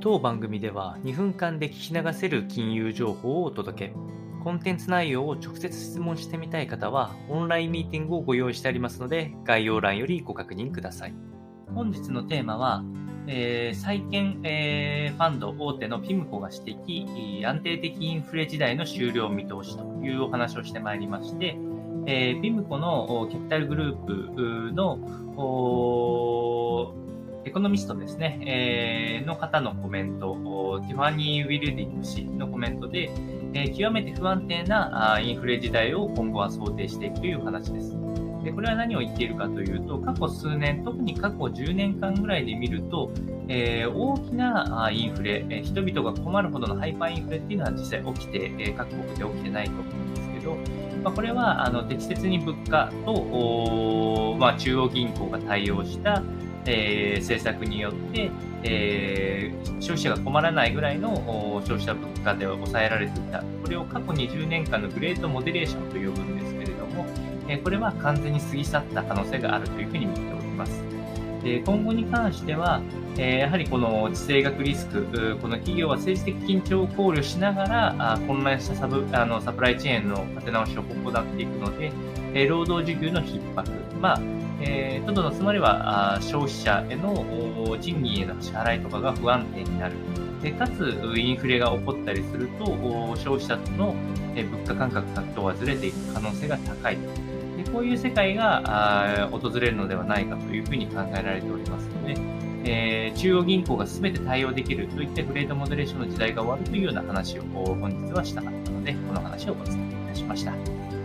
当番組では2分間で聞き流せる金融情報をお届け。コンテンツ内容を直接質問してみたい方は、オンラインミーティングをご用意してありますので、概要欄よりご確認ください。本日のテーマは、えー、債券、えー、ファンド大手のピムコが指摘、安定的インフレ時代の終了見通しというお話をしてまいりまして、えー、ピムコのキャピタルグループのエコノミストですね、えー、の方のコメント、ティファニー・ウィルディング氏のコメントで、えー、極めて不安定なインフレ時代を今後は想定していくという話です。でこれは何を言っているかというと、過去数年、特に過去10年間ぐらいで見ると、えー、大きなインフレ、え人々が困るほどのハイパーインフレっていうのは実際起きて、え各国で起きてないと思うんですけど、まあ、これはあの適切に物価と、まあ、中央銀行が対応したえー、政策によって、えー、消費者が困らないぐらいの消費者物価で抑えられていた。これを過去20年間のグレートモデレーションと呼ぶんですけれども、えー、これは完全に過ぎ去った可能性があるというふうに見ております。で今後に関しては、え、やはりこの地政学リスク、この企業は政治的緊張を考慮しながら、あ混乱したサブあのサプライチェーンの立て直しを行っていくので、え、労働需給の逼迫、まあえー、とどのつまりはあ消費者への賃金への支払いとかが不安定になる。でかつ、インフレが起こったりすると、消費者の物価感覚とはずれていく可能性が高い。こういう世界が訪れるのではないかというふうに考えられておりますので、えー、中央銀行が全て対応できるといったグレードモデレーションの時代が終わるというような話を本日はしたかったので、この話をお伝えいたしました。